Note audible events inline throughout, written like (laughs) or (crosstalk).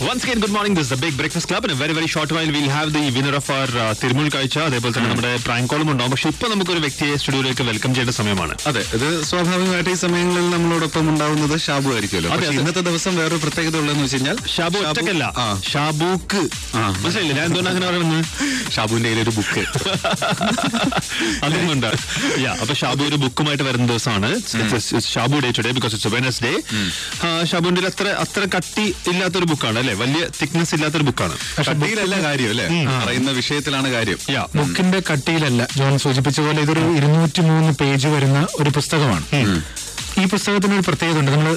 Once again, good morning this is the Big Breakfast Club. In a very, very short while, we'll have the winner of our uh, തിരുമുൽ കാഴ്ച അതേപോലെ തന്നെ നമ്മുടെ prank കോളും ഉണ്ടാവും പക്ഷെ ഇപ്പൊ നമുക്കൊരു വ്യക്തിയെ സ്റ്റുഡിയോയിലേക്ക് വെൽക്കം ചെയ്യേണ്ട സമയമാണ്. അതെ ഇത് സ്വാഭാവികമായിട്ട് ഈ സമയങ്ങളിൽ നമ്മളോടൊപ്പം ഉണ്ടാവുന്നത് ഷാബു ആയിരിക്കുമല്ലോ. പക്ഷേ. ഇന്നത്തെ ദിവസം വേറൊരു പ്രത്യേകത ഉള്ളതെന്ന് വെച്ച് കഴിഞ്ഞാൽ ഷാബു ഒറ്റക്കല്ല. ഷാബൂക്ക്. മനസ്സിലായില്ലേ? ഞാൻ എന്തുകൊണ്ട് അങ്ങനെ പറയുന്നത്? ഷാബുവിന്റെ ഒരു ബുക്ക് (laughs) അതുകൊണ്ട്. അപ്പൊ ഷാബു ഒരു ബുക്കുമായിട്ട് വരുന്ന ദിവസമാണ്. Shabu day today because it's Wednesday ഷാബുവിന്റെ അത്ര അത്ര കട്ടി ഇല്ലാത്തൊരു ബുക്കാണ് അല്ലെ? വലിയ തിക്നെസ് ഇല്ലാത്തൊരു ബുക്കാണ് കട്ടിയിലല്ല കാര്യം അല്ലേ? പറയുന്ന വിഷയത്തിലാണ് കാര്യം. ബുക്കിന്റെ കട്ടിയിലല്ല. ജോൺ സൂചിപ്പിച്ച പോലെ ഇതൊരു ഇരുന്നൂറ്റി മൂന്ന് പേജ് വരുന്ന ഒരു പുസ്തകമാണ്. ഈ പുസ്തകത്തിന് ഒരു പ്രത്യേകത ഉണ്ട് നമ്മൾ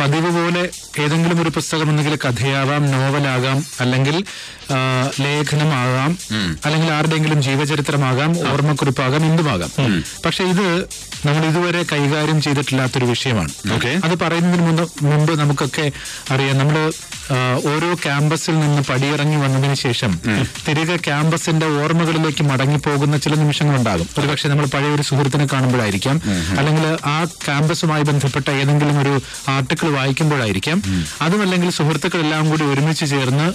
പതിവ് പോലെ ഏതെങ്കിലും ഒരു പുസ്തകം ഒന്നുകിൽ കഥയാവാം നോവലാകാം അല്ലെങ്കിൽ ലേഖനമാകാം അല്ലെങ്കിൽ ആരുടെയെങ്കിലും ജീവചരിത്രമാകാം ഓർമ്മക്കുറിപ്പാകാം എന്തുമാകാം. പക്ഷെ ഇത് നമ്മൾ ഇതുവരെ കൈകാര്യം ചെയ്തിട്ടില്ലാത്തൊരു വിഷയമാണ്. ഓക്കെ. അത് പറയുന്നതിന് മുമ്പ് മുമ്പ് നമുക്കൊക്കെ അറിയാം. നമ്മൾ ഓരോ ക്യാമ്പസിൽ നിന്ന് പടിയിറങ്ങി വന്നതിന് ശേഷം തിരികെ ക്യാമ്പസിന്റെ ഓർമ്മകളിലേക്ക് മടങ്ങിപ്പോകുന്ന ചില നിമിഷങ്ങളുണ്ടാകും. ഒരുപക്ഷെ നമ്മൾ പഴയ ഒരു സുഹൃത്തിനെ കാണുമ്പോഴായിരിക്കാം. അല്ലെങ്കിൽ ആ ക്യാമ്പസുമായി ബന്ധപ്പെട്ട ഏതെങ്കിലും ഒരു ആർട്ടിക്കിൾ വായിക്കുമ്പോഴായിരിക്കാം. അതുമല്ലെങ്കിൽ സുഹൃത്തുക്കളെല്ലാം കൂടി ഒരുമിച്ച് ചേർന്ന്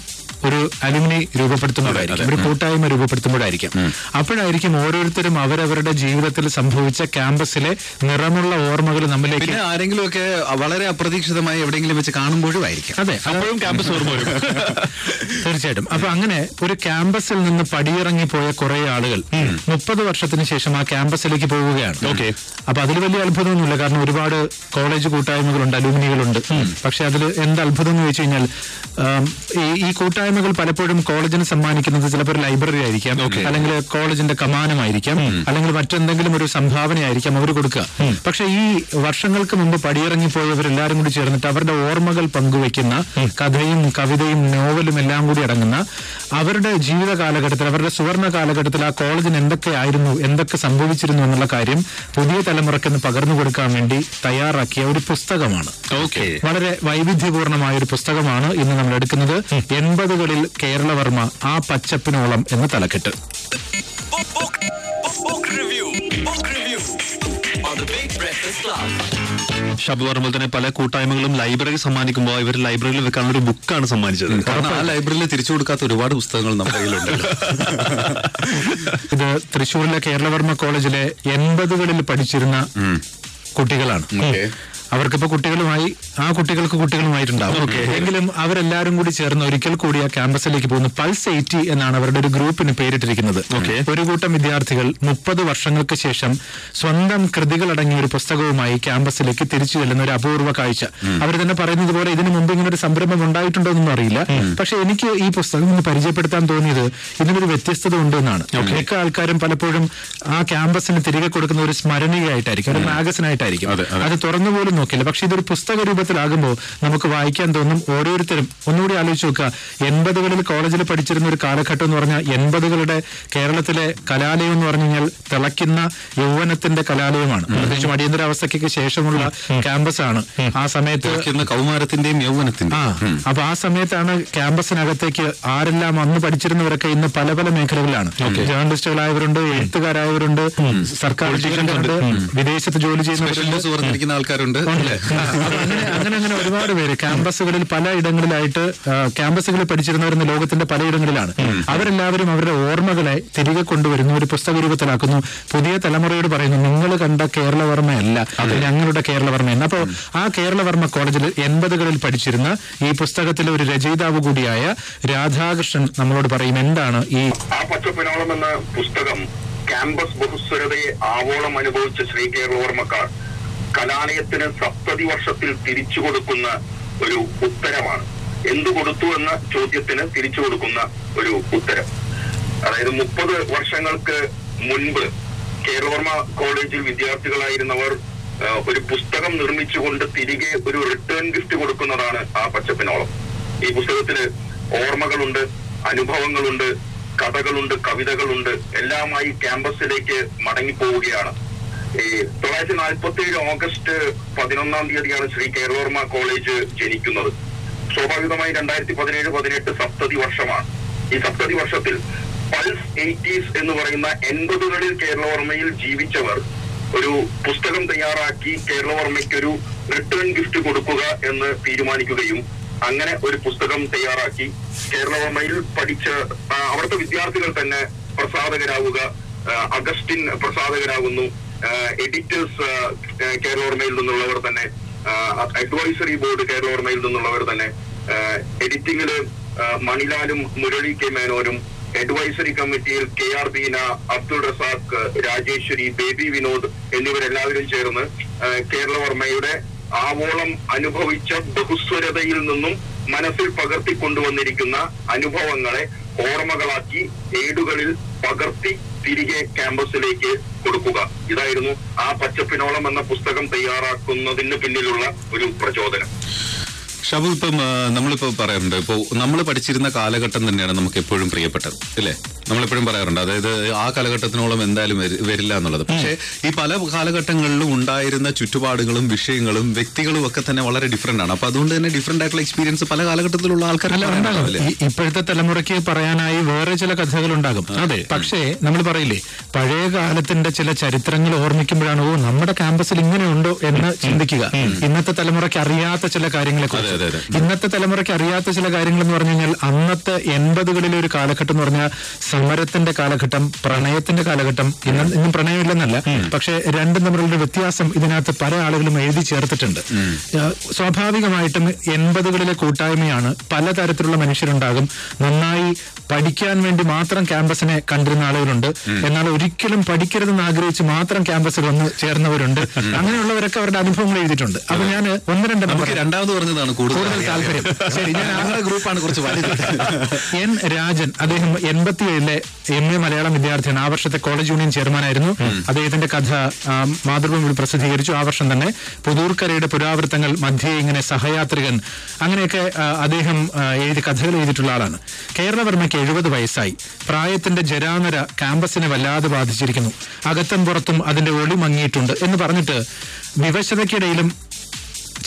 ഒരു അലുമിനി രൂപപ്പെടുത്തുമ്പോഴായിരിക്കും ഒരു കൂട്ടായ്മ രൂപപ്പെടുത്തുമ്പോഴായിരിക്കും. അപ്പോഴായിരിക്കും ഓരോരുത്തരും അവരവരുടെ ജീവിതത്തിൽ സംഭവിച്ച ക്യാമ്പസിലെ നിറമുള്ള ഓർമ്മകൾ നമ്മിലേക്ക് ആരെങ്കിലും ഒക്കെ വളരെ അപ്രതീക്ഷിതമായി എവിടെയെങ്കിലും വെച്ച് കാണുമ്പോഴും ആയിരിക്കും. അതെ അപ്പോഴും ക്യാമ്പസ് ഓർമ്മ വരും. (laughs) തീർച്ചയായിട്ടും. അപ്പൊ അങ്ങനെ ഒരു ക്യാമ്പസിൽ നിന്ന് പടിയിറങ്ങി പോയ കുറെ ആളുകൾ മുപ്പത് വർഷത്തിന് ശേഷം ആ ക്യാമ്പസിലേക്ക് പോവുകയാണ്. ഓക്കെ. അപ്പൊ അതിൽ വലിയ അത്ഭുതമൊന്നുമില്ല. കാരണം ഒരുപാട് കോളേജ് കൂട്ടായ്മകളുണ്ട് അലൂമിനികളുണ്ട്. പക്ഷെ അതിൽ എന്ത് അത്ഭുതം എന്ന് വെച്ച് കഴിഞ്ഞാൽ ഈ ഈ കൂട്ടായ്മകൾ പലപ്പോഴും കോളേജിന് സമ്മാനിക്കുന്നത് ചിലപ്പോൾ ലൈബ്രറി ആയിരിക്കാം അല്ലെങ്കിൽ കോളേജിന്റെ കമാനമായിരിക്കാം അല്ലെങ്കിൽ മറ്റെന്തെങ്കിലും ഒരു സംഭാവനയായിരിക്കാം അവർ കൊടുക്കുക. പക്ഷെ ഈ വർഷങ്ങൾക്ക് മുമ്പ് പടിയിറങ്ങിപ്പോയവരെല്ലാരും കൂടി ചേർന്നിട്ട് അവരുടെ ഓർമ്മകൾ പങ്കുവെക്കുന്ന കഥയും കവിതയും നോവലും എല്ലാം കൂടി അടങ്ങുന്ന അവരുടെ ജീവിത കാലഘട്ടത്തിൽ അവരുടെ സുവർണ കാലഘട്ടത്തിൽ ആ കോളേജിന് എന്തൊക്കെ ആയിരുന്നു എന്തൊക്കെ സംഭവിച്ചിരുന്നു എന്നുള്ള കാര്യം പുതിയ തലമുറയ്ക്ക് ഒന്ന് പകർന്നു കൊടുക്കാൻ വേണ്ടി തയ്യാറാക്കിയ ഒരു പുസ്തകമാണ്. ഓക്കെ വളരെ വൈവിധ്യപൂർണമായ ഒരു പുസ്തകമാണ് ഇന്ന് നമ്മൾ എടുക്കുന്നത്. എൺപതുകളിൽ കേരളവർമ്മ ആ പച്ചപ്പിനോളം എന്ന തലക്കെട്ട്. ഷബ് പോലെ തന്നെ പല കൂട്ടായ്മകളും ലൈബ്രറി സമ്മാനിക്കുമ്പോൾ ഇവർ ലൈബ്രറിയിൽ വെക്കാനുള്ള ഒരു ബുക്കാണ് സമ്മാനിച്ചത്. കാരണം ആ ലൈബ്രറിയിൽ തിരിച്ചു കൊടുക്കാത്ത ഒരുപാട് പുസ്തകങ്ങൾ നമ്മുടെ കയ്യിലുണ്ട്. ഇത് തൃശ്ശൂരിലെ കേരളവർമ്മ കോളേജിലെ എൺപതുകളിൽ പഠിച്ചിരുന്ന കുട്ടികളാണ്. ഓക്കെ അവർക്കിപ്പോ കുട്ടികളുമായി ആ കുട്ടികൾക്ക് കുട്ടികളുമായിട്ടുണ്ടാവും. എങ്കിലും അവരെല്ലാരും കൂടി ചേർന്ന് ഒരിക്കൽ കൂടി ആ ക്യാമ്പസിലേക്ക് പോകുന്ന. പൾസ് എയ്റ്റി എന്നാണ് അവരുടെ ഒരു ഗ്രൂപ്പിന് പേരിട്ടിരിക്കുന്നത്. ഒരു കൂട്ടം വിദ്യാർത്ഥികൾ മുപ്പത് വർഷങ്ങൾക്ക് ശേഷം സ്വന്തം കൃതികളടങ്ങിയ ഒരു പുസ്തകവുമായി ക്യാമ്പസിലേക്ക് തിരിച്ചു ചെല്ലുന്ന ഒരു അപൂർവ കാഴ്ച. അവർ തന്നെ പറയുന്നത് പോലെ ഇതിനു മുമ്പ് ഇങ്ങനെ ഒരു സംരംഭം ഉണ്ടായിട്ടുണ്ടോ എന്നൊന്നും അറിയില്ല. പക്ഷെ എനിക്ക് ഈ പുസ്തകം ഒന്ന് പരിചയപ്പെടുത്താൻ തോന്നിയത് ഇതിനൊരു വ്യത്യസ്തത ഉണ്ട് എന്നാണ്. മിക്ക ആൾക്കാരും പലപ്പോഴും ആ ക്യാമ്പസിന് തിരികെ കൊടുക്കുന്ന ഒരു സ്മരണീയായിട്ടായിരിക്കും ഒരു മാഗസിനായിട്ടായിരിക്കും. അതെ, അതെ. നോക്കില്ല. പക്ഷെ ഇതൊരു പുസ്തക രൂപത്തിലാകുമ്പോൾ നമുക്ക് വായിക്കാൻ തോന്നും ഓരോരുത്തരും. ഒന്നുകൂടി ആലോചിച്ച് നോക്കുക. എൺപതുകളിൽ കോളേജിൽ പഠിച്ചിരുന്ന ഒരു കാലഘട്ടം എന്ന് പറഞ്ഞാൽ എൺപതുകളുടെ കേരളത്തിലെ കലാലയം എന്ന് പറഞ്ഞു കഴിഞ്ഞാൽ തിളയ്ക്കുന്ന യൗവനത്തിന്റെ കലാലയമാണ്. പ്രത്യേകിച്ചും അടിയന്തരാവസ്ഥയ്ക്ക് ശേഷമുള്ള ക്യാമ്പസ് ആണ് ആ സമയത്ത് കൗമാരത്തിന്റെയും യൗവനത്തിന്റെ അപ്പൊ ആ. സമയത്താണ് ക്യാമ്പസിനകത്തേക്ക് ആരെല്ലാം അന്ന് പഠിച്ചിരുന്നവരൊക്കെ ഇന്ന് പല പല മേഖലകളിലാണ്. ജേർണലിസ്റ്റുകളായവരുണ്ട് എഴുത്തുകാരായവരുണ്ട് സർക്കാർ വിദേശത്ത് ജോലി ന്യൂസ് ആൾക്കാരുണ്ട്. ഉണ്ട്. അങ്ങനെ അങ്ങനെ അങ്ങനെ ഒരുപാട് പേര് ക്യാമ്പസുകളിൽ പല ഇടങ്ങളിലായിട്ട് ക്യാമ്പസുകളിൽ പഠിച്ചിരുന്നവരുന്ന ലോകത്തിന്റെ പലയിടങ്ങളിലാണ് അവരെല്ലാവരും അവരുടെ ഓർമ്മകളെ തിരികെ കൊണ്ടുവരുന്നു ഒരു പുസ്തക രൂപത്തിലാക്കുന്നു പുതിയ തലമുറയോട് പറയുന്നു നിങ്ങൾ കണ്ട കേരളവർമ്മയല്ല അത്. ഞങ്ങളുടെ കേരളവർമ്മയെന്ന് അപ്പോൾ ആ കേരളവർമ്മ കോളേജിൽ എൺപതുകളിൽ പഠിച്ചിരുന്ന ഈ പുസ്തകത്തിലെ ഒരു രചയിതാവ് കൂടിയായ രാധാകൃഷ്ണൻ നമ്മളോട് പറയും എന്താണ് ഈ ആ പച്ചപ്പിനോളം എന്ന പുസ്തകം ക്യാമ്പസ് ബഹുസ്വരതയെ ആവോളം അനുഭവിച്ച ശ്രീ കേരളവർമ്മക്കാർ കലാലയത്തിന് സപ്തതി വർഷത്തിൽ തിരിച്ചു കൊടുക്കുന്ന ഒരു ഉത്തരമാണ്. എന്തു കൊടുത്തു എന്ന ചോദ്യത്തിന് തിരിച്ചു കൊടുക്കുന്ന ഒരു ഉത്തരം. അതായത് മുപ്പത് വർഷങ്ങൾക്ക് മുൻപ് കേരളവർമ്മ കോളേജിൽ വിദ്യാർത്ഥികളായിരുന്നവർ ഒരു പുസ്തകം നിർമ്മിച്ചുകൊണ്ട് തിരികെ ഒരു റിട്ടേൺ ഗിഫ്റ്റ് കൊടുക്കുന്നതാണ് ആ പച്ചപ്പിനോളം. ഈ പുസ്തകത്തിൽ ഓർമ്മകളുണ്ട് അനുഭവങ്ങളുണ്ട് കഥകളുണ്ട് കവിതകളുണ്ട് എല്ലാമായി ക്യാമ്പസിലേക്ക് മടങ്ങിപ്പോവുകയാണ്. ഈ തൊള്ളായിരത്തി നാൽപ്പത്തി ഏഴ് ഓഗസ്റ്റ് പതിനൊന്നാം തീയതിയാണ് ശ്രീ കേരളവർമ്മ കോളേജ് ജനിക്കുന്നത്. സ്വാഭാവികമായി രണ്ടായിരത്തി പതിനേഴ് പതിനെട്ട് സപ്തതി വർഷമാണ്. ഈ സപ്തതി വർഷത്തിൽ പൾസ് എയ്റ്റീസ് എന്ന് പറയുന്ന എൺപതുകളിൽ കേരളവർമ്മയിൽ ജീവിച്ചവർ ഒരു പുസ്തകം തയ്യാറാക്കി കേരളവർമ്മയ്ക്കൊരു റിട്ടേൺ ഗിഫ്റ്റ് കൊടുക്കുക എന്ന് തീരുമാനിക്കുകയും അങ്ങനെ ഒരു പുസ്തകം തയ്യാറാക്കി കേരളവർമ്മയിൽ പഠിച്ച അവിടുത്തെ വിദ്യാർത്ഥികൾ തന്നെ പ്രസാധകരാവുക അഗസ്റ്റിൻ പ്രസാധകരാകുന്നു. എഡിറ്റേഴ്സ് കേരളവർമ്മയിൽ നിന്നുള്ളവർ തന്നെ അഡ്വൈസറി ബോർഡ് കേരളവർമ്മയിൽ നിന്നുള്ളവർ തന്നെ എഡിറ്റിംഗിൽ മണിലാലും മുരളി കെ മേനോനും അഡ്വൈസറി കമ്മിറ്റിയിൽ കെ ആർ ബീന അബ്ദുൾ റസാഖ് രാജേശ്വരി ബേബി വിനോദ് എന്നിവരെല്ലാവരും ചേർന്ന് കേരളവർമ്മയുടെ ആവോളം അനുഭവിച്ച ബഹുസ്വരതയിൽ നിന്നും മനസ്സിൽ പകർത്തി കൊണ്ടുവന്നിരിക്കുന്ന അനുഭവങ്ങളെ ഓർമ്മകളാക്കി ഏടുകളിൽ പകർത്തി തിരികെ ക്യാമ്പസിലേക്ക് കൊടുക്കുക. ഇതായിരുന്നു ആ പച്ചപ്പിനോളം എന്ന പുസ്തകം തയ്യാറാക്കുന്നതിന് പിന്നിലുള്ള ഒരു പ്രചോദനം. ഷബു ഇപ്പം നമ്മളിപ്പോ പറയാറുണ്ട് ഇപ്പോ നമ്മൾ പഠിച്ചിരുന്ന കാലഘട്ടം തന്നെയാണ് നമുക്ക് എപ്പോഴും പ്രിയപ്പെട്ടത് ഇല്ലേ നമ്മളെപ്പോഴും പറയാറുണ്ട്. അതായത് ആ കാലഘട്ടത്തിനോളം എന്തായാലും വരി- വരില്ല എന്നുള്ളത്. പക്ഷേ ഈ പല കാലഘട്ടങ്ങളിലും ഉണ്ടായിരുന്ന ചുറ്റുപാടുകളും വിഷയങ്ങളും വ്യക്തികളും ഒക്കെ തന്നെ വളരെ ഡിഫറെന്റ് ആണ്. അപ്പൊ അതുകൊണ്ട് തന്നെ ഡിഫറെന്റ് ആയിട്ടുള്ള എക്സ്പീരിയൻസ് പല കാലഘട്ടത്തിലുള്ള ആൾക്കാർ ഇപ്പോഴത്തെ തലമുറയ്ക്ക് പറയാനായി വേറെ ചില കഥകൾ ഉണ്ടാകും അതെ. പക്ഷേ നമ്മൾ പറയില്ലേ പഴയ കാലത്തിന്റെ ചില ചരിത്രങ്ങൾ ഓർമ്മിക്കുമ്പോഴാണ് ഓ നമ്മുടെ ക്യാമ്പസിൽ ഇങ്ങനെ ഉണ്ടോ എന്ന് ചിന്തിക്കുക. ഇന്നത്തെ തലമുറയ്ക്ക് അറിയാത്ത ചില കാര്യങ്ങളെ. ഇന്നത്തെ തലമുറയ്ക്ക് അറിയാത്ത ചില കാര്യങ്ങൾ എന്ന് പറഞ്ഞു കഴിഞ്ഞാൽ അന്നത്തെ എൺപതുകളിലെ ഒരു കാലഘട്ടം എന്ന് പറഞ്ഞാൽ സമരത്തിന്റെ കാലഘട്ടം പ്രണയത്തിന്റെ കാലഘട്ടം ഇന്ന് ഇന്നും പ്രണയമില്ലെന്നല്ല. പക്ഷെ രണ്ടും തമ്മിലുള്ള വ്യത്യാസം ഇതിനകത്ത് പല ആളുകളും എഴുതി ചേർത്തിട്ടുണ്ട്. സ്വാഭാവികമായിട്ടും എൺപതുകളിലെ കൂട്ടായ്മയാണ് പലതരത്തിലുള്ള മനുഷ്യരുണ്ടാകും. നന്നായി പഠിക്കാൻ വേണ്ടി മാത്രം ക്യാമ്പസിനെ കണ്ടിരുന്ന ആളുകളുണ്ട്. എന്നാൽ ഒരിക്കലും പഠിക്കരുതെന്ന് ആഗ്രഹിച്ച് മാത്രം ക്യാമ്പസിൽ വന്ന് ചേർന്നവരുണ്ട്. അങ്ങനെയുള്ളവരൊക്കെ അവരുടെ അനുഭവങ്ങൾ എഴുതിയിട്ടുണ്ട്. അപ്പൊ ഞാൻ ഒന്ന് രണ്ട് രണ്ടാമത് പറഞ്ഞതാണ് കൂടുതൽ താല്പര്യം. ശരി ഞാൻ ആ ഗ്രൂപ്പാണ് കുറച്ച് എൻ രാജൻ അദ്ദേഹം എൺപത്തിയേഴിലെ എം എ മലയാളം വിദ്യാർത്ഥിയാണ്. ആ വർഷത്തെ കോളേജ് യൂണിയൻ ചെയർമാനായിരുന്നു. അദ്ദേഹത്തിന്റെ കഥ മാതൃഭൂമി പ്രസിദ്ധീകരിച്ചു. ആ വർഷം തന്നെ പുതൂർക്കരയുടെ പുരാവൃത്തങ്ങൾ മധ്യേ ഇങ്ങനെ സഹയാത്രികൻ. അങ്ങനെയൊക്കെ അദ്ദേഹം എഴുതി കഥകൾ എഴുതിയിട്ടുള്ള ആളാണ്. കേരളവർമ്മയ്ക്ക് എഴുപത് വയസ്സായി. പ്രായത്തിന്റെ ജരാനര ക്യാമ്പസിനെ വല്ലാതെ ബാധിച്ചിരിക്കുന്നു. അകത്തും പുറത്തും അതിന്റെ ഒളി മങ്ങിയിട്ടുണ്ട് എന്ന് പറഞ്ഞിട്ട് വിവശതയ്ക്കിടയിലും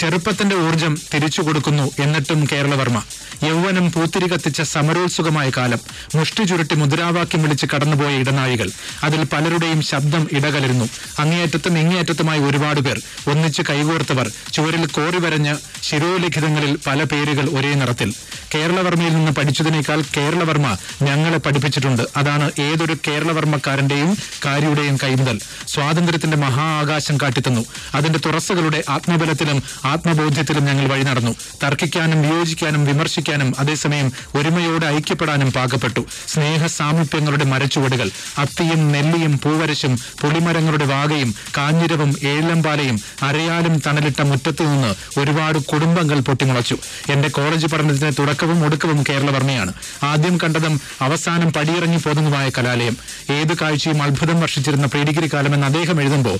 ചെറുപ്പത്തിന്റെ ഊർജം തിരിച്ചു കൊടുക്കുന്നു എന്നിട്ടും കേരളവർമ്മ. യൗവനം പൂത്തിരി കത്തിച്ച സമരോത്സുകമായ കാലം. മുഷ്ടി ചുരുട്ടി മുദ്രാവാക്യം വിളിച്ച് കടന്നുപോയ ഇടനാഴികൾ. അതിൽ പലരുടെയും ശബ്ദം ഇടകലരുന്നു. അങ്ങേയറ്റത്തും ഇങ്ങേയറ്റത്തുമായി ഒരുപാട് പേർ. ഒന്നിച്ച് കൈകോർത്തവർ. ചുവരിൽ കോറി വരഞ്ഞ് ശിരോലിഖിതങ്ങളിൽ പല പേരുകൾ ഒരേ നിറത്തിൽ. കേരളവർമ്മയിൽ നിന്ന് പഠിച്ചതിനേക്കാൾ കേരളവർമ്മ ഞങ്ങളെ പഠിപ്പിച്ചിട്ടുണ്ട്. അതാണ് ഏതൊരു കേരളവർമ്മക്കാരന്റെയും കാര്യയുടെയും കൈമുതൽ. സ്വാതന്ത്ര്യത്തിന്റെ മഹാ ആകാശം കാട്ടിത്തന്നു. അതിന്റെ തുറസ്സുകളുടെ ആത്മബലത്തിലും ആത്മബോധ്യത്തിലും ഞങ്ങൾ വഴി നടന്നു. തർക്കിക്കാനും വിയോജിക്കാനും വിമർശിക്കാനും അതേസമയം ഒരുമയോടെ ഐക്യപ്പെടാനും പാകപ്പെട്ടു. സ്നേഹ സാമീപ്യങ്ങളുടെ മരച്ചുവടുകൾ അത്തിയും നെല്ലിയും പൂവരശും പുളിമരങ്ങളുടെ വാകയും കാഞ്ഞിരവും ഏഴമ്പാലയും അരയാലും തണലിട്ട മുറ്റത്തു നിന്ന് ഒരുപാട് കുടുംബങ്ങൾ പൊട്ടിമുളച്ചു. എന്റെ കോളേജ് പഠനത്തിന്റെ തുടക്കവും ഒടുക്കവും കേരളവർമ്മയാണ് ആദ്യം കണ്ടതും അവസാനം പടിയിറങ്ങി പോകുന്നതുമായ കലാലയം. ഏത് കാഴ്ചയും അത്ഭുതം വർഷിച്ചിരുന്ന പ്രീഡിഗ്രി കാലം കാലമെന്ന് അദ്ദേഹം എഴുതുമ്പോൾ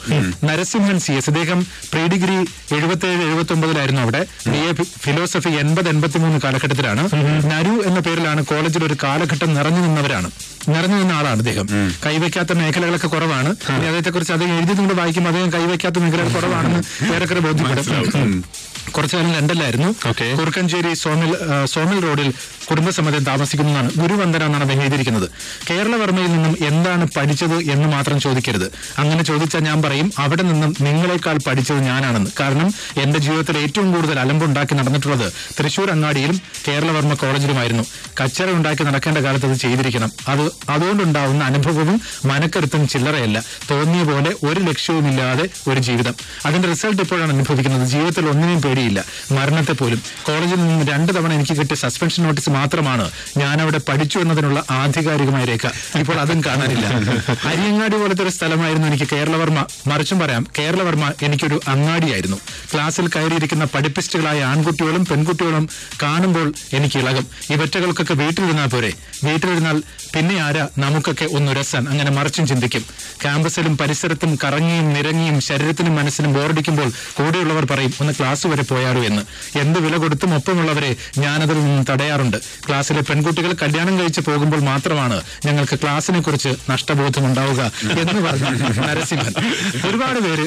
നരസിംഹൻ സി എസ് അദ്ദേഹം പ്രീഡിഗ്രി എഴുപത്തി എഴുപത്തേഴ് എഴുപത്തി ഒമ്പതിലായിരുന്നു അവിടെ. ബി എ ഫിലോസഫി എൺപത് എൺപത്തിമൂന്ന് കാലഘട്ടത്തിലാണ്. നരു എന്ന പേരിലാണ് കോളേജിൽ ഒരു കാലഘട്ടം നിറഞ്ഞു നിന്നവരാണ്. നിറഞ്ഞു നിന്ന ആളാണ് അദ്ദേഹം കൈവയ്ക്കാത്ത മേഖലകളൊക്കെ കുറവാണ്. അദ്ദേഹത്തെ കുറിച്ച് അദ്ദേഹം എഴുതി നിങ്ങൾ വായിക്കുമ്പോൾ അദ്ദേഹം കൈവയ്ക്കാത്ത മേഖലകൾ കുറവാണെന്ന് ഏറെക്കുറെ ബോധ്യപ്പെടും. കുറച്ചു കാലം ലണ്ടനിലായിരുന്നു. കുറുക്കഞ്ചേരി സോമിൽ സോമിൽ റോഡിൽ കുടുംബസമേതം താമസിക്കുന്നതാണ് ഗുരുവന്ദന എന്നാണ് അദ്ദേഹം എഴുതിയിരിക്കുന്നത്. കേരളവർമ്മയിൽ നിന്നും എന്താണ് പഠിച്ചത് എന്ന് മാത്രം ചോദിക്കരുത്. അങ്ങനെ ചോദിച്ചാൽ ഞാൻ പറയും അവിടെ നിന്നും നിങ്ങളെക്കാൾ പഠിച്ചത് ഞാനാണെന്ന്. കാരണം എന്റെ ജീവിതത്തിൽ ഏറ്റവും കൂടുതൽ അലമ്പുണ്ടാക്കി നടന്നിട്ടുള്ളത് തൃശൂർ അങ്ങാടിയിലും കേരളവർമ്മ കോളേജിലുമായിരുന്നു. കച്ചറ ഉണ്ടാക്കി നടക്കേണ്ട കാലത്ത് അത് ചെയ്തിരിക്കണം. അത് അതുകൊണ്ടുണ്ടാവുന്ന അനുഭവവും മനക്കരുത്തും ചില്ലറയല്ല. തോന്നിയ പോലെ ഒരു ലക്ഷ്യവുമില്ലാതെ ഒരു ജീവിതം. അതിന്റെ റിസൾട്ട് ഇപ്പോഴാണ് അനുഭവിക്കുന്നത്? ജീവിതത്തിൽ ഒന്നിനെയും പേടിയില്ല. മരണത്തെ പോലും. കോളേജിൽ നിന്ന് രണ്ട് തവണ എനിക്ക് കിട്ടിയ സസ്പെൻഷൻ നോട്ടീസ് മാത്രമാണ് ഞാൻ അവിടെ പഠിച്ചു എന്നതിനുള്ള ആധികാരികമായ രേഖ. ഇപ്പോൾ അതും കാണാനില്ല. അരിയങ്ങാടി പോലത്തെ ഒരു സ്ഥലമായിരുന്നു എനിക്ക് കേരളവർമ്മ. മറിച്ചും പറയാം കേരളവർമ്മ എനിക്കൊരു അങ്ങാടിയായിരുന്നു. ക്ലാസ്സിൽ കയറിയിരിക്കുന്ന പഠിപ്പിസ്റ്റുകളായ ആൺകുട്ടികളും പെൺകുട്ടികളും കാണുമ്പോൾ എനിക്ക് ഇളകും. ഇവറ്റകൾക്കൊക്കെ വീട്ടിലിരുന്നാൽ പോരെ. വീട്ടിലിരുന്നാൽ പിന്നെ ആരാ നമുക്കൊക്കെ ഒന്ന് ഒന്നുരസാൻ അങ്ങനെ മറിച്ചും ചിന്തിക്കും. ക്യാമ്പസിലും പരിസരത്തും കറങ്ങിയും നിരങ്ങിയും ശരീരത്തിനും മനസ്സിനും ബോറടിക്കുമ്പോൾ കൂടെയുള്ളവർ പറയും ഒന്ന് ക്ലാസ് വരെ പോയാലോ എന്ന്. എന്ത് വില കൊടുത്തും ഒപ്പമുള്ളവരെ ഞാനതിൽ നിന്ന് തടയാറുണ്ട്. ക്ലാസ്സിലെ പെൺകുട്ടികൾ കല്യാണം കഴിച്ച് പോകുമ്പോൾ മാത്രമാണ് ഞങ്ങൾക്ക് ക്ലാസ്സിനെ കുറിച്ച് നഷ്ടബോധം ഉണ്ടാവുക എന്ന് പറഞ്ഞു നരസിംഹൻ. ഒരുപാട് പേര്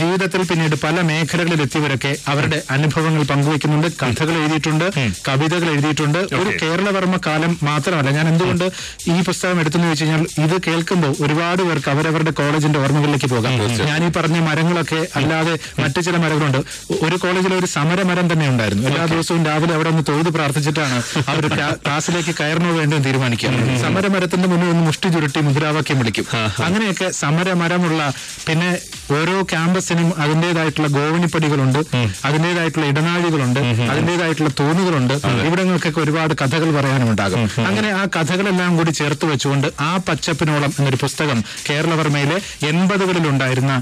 ജീവിതത്തിൽ പിന്നീട് പല മേഖലകളിൽ എത്തിയവരൊക്കെ അവരുടെ അനുഭവങ്ങൾ പങ്കുവെക്കുന്നുണ്ട് കഥകൾ എഴുതിയിട്ടുണ്ട് കവിതകൾ എഴുതിയിട്ടുണ്ട്. ഒരു കേരളവർമ്മ കാലം മാത്രമല്ല. ഞാൻ എന്തുകൊണ്ട് ഈ പുസ്തകം എടുത്തെന്ന് വെച്ച് കഴിഞ്ഞാൽ ഇത് കേൾക്കുമ്പോൾ ഒരുപാട് പേർക്ക് അവരവരുടെ കോളേജിന്റെ ഓർമ്മകളിലേക്ക് പോകാം. ഞാൻ ഈ പറഞ്ഞ മരങ്ങളൊക്കെ അല്ലാതെ മറ്റു ചില മരങ്ങളുണ്ട്. ഒരു കോളേജിൽ ഒരു സമരമരം തന്നെ ഉണ്ടായിരുന്നു. എല്ലാ ദിവസവും രാവിലെ അവിടെ ഒന്ന് തൊഴുത് പ്രാർത്ഥിച്ചിട്ടാണ് അവർ (laughs) ക്ലാസ്സിലേക്ക് കയറണോ വേണ്ടോ തീരുമാനിക്കുക. സമരമരത്തിന്റെ മുന്നിൽ ഒന്ന് മുഷ്ടി ചുരുട്ടി മുദ്രാവാക്യം വിളിക്കും. അങ്ങനെയൊക്കെ സമരമരമുള്ള പിന്നെ ഓരോ ക്യാമ്പസിനും അതിന്റേതായിട്ടുള്ള ഗോവണിപ്പടികളുണ്ട് അതിന്റേതായിട്ടുള്ള ഇടനാഴികളുണ്ട് അതിന്റേതായിട്ടുള്ള തൂണുകളുണ്ട്. ഇവിടങ്ങൾക്കൊക്കെ ഒരുപാട് കഥകൾ പറയാനും ഉണ്ടാകും അങ്ങനെ ആ കഥകളെല്ലാം കൂടി ചേർത്ത് വെച്ചുകൊണ്ട് ആ പച്ചപ്പിനോളം എന്നൊരു പുസ്തകം കേരളവർമ്മയിലെ എൺപതുകളിലുണ്ടായിരുന്ന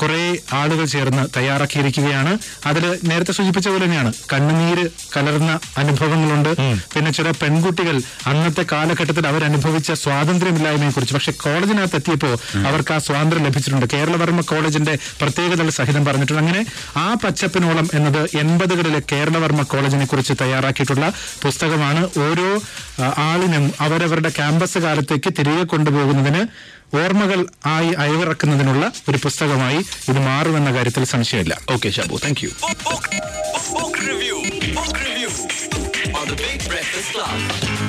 കുറെ ആളുകൾ ചേർന്ന് തയ്യാറാക്കിയിരിക്കുകയാണ്. അതിൽ നേരത്തെ സൂചിപ്പിച്ച പോലെ തന്നെയാണ്. കണ്ണുനീര് കലർന്ന അനുഭവങ്ങളുണ്ട്. പിന്നെ ചില പെൺകുട്ടികൾ അന്നത്തെ കാലഘട്ടത്തിൽ അവരനുഭവിച്ച സ്വാതന്ത്ര്യമില്ലായ്മയെ കുറിച്ച് പക്ഷെ കോളേജിനകത്ത് എത്തിയപ്പോൾ അവർക്ക് ആ സ്വാതന്ത്ര്യം ലഭിച്ചിട്ടുണ്ട്. കേരളവർമ്മ കോളേജിന്റെ പ്രത്യേകതകൾ സഹിതം പറഞ്ഞിട്ടുണ്ട്. അങ്ങനെ ആ പച്ചപ്പിനോളം എന്നത് എൺപതുകളിലെ കേരളവർമ്മ കോളേജിനെ കുറിച്ച് തയ്യാറാക്കിയിട്ടുള്ള പുസ്തകമാണ്. ഓരോ ആളിനും അവരവരുടെ ക്യാമ്പസ് കാലത്തേക്ക് തിരികെ കൊണ്ടുപോകുന്നതിന് ഓർമ്മകൾ ആയി അയവിറക്കുന്നതിനുള്ള ഒരു പുസ്തകമായി ഇത് മാറുമെന്ന കാര്യത്തിൽ സംശയമില്ല okay Shabu thank you Book, book, book review. Book review on the Big Breakfast Club.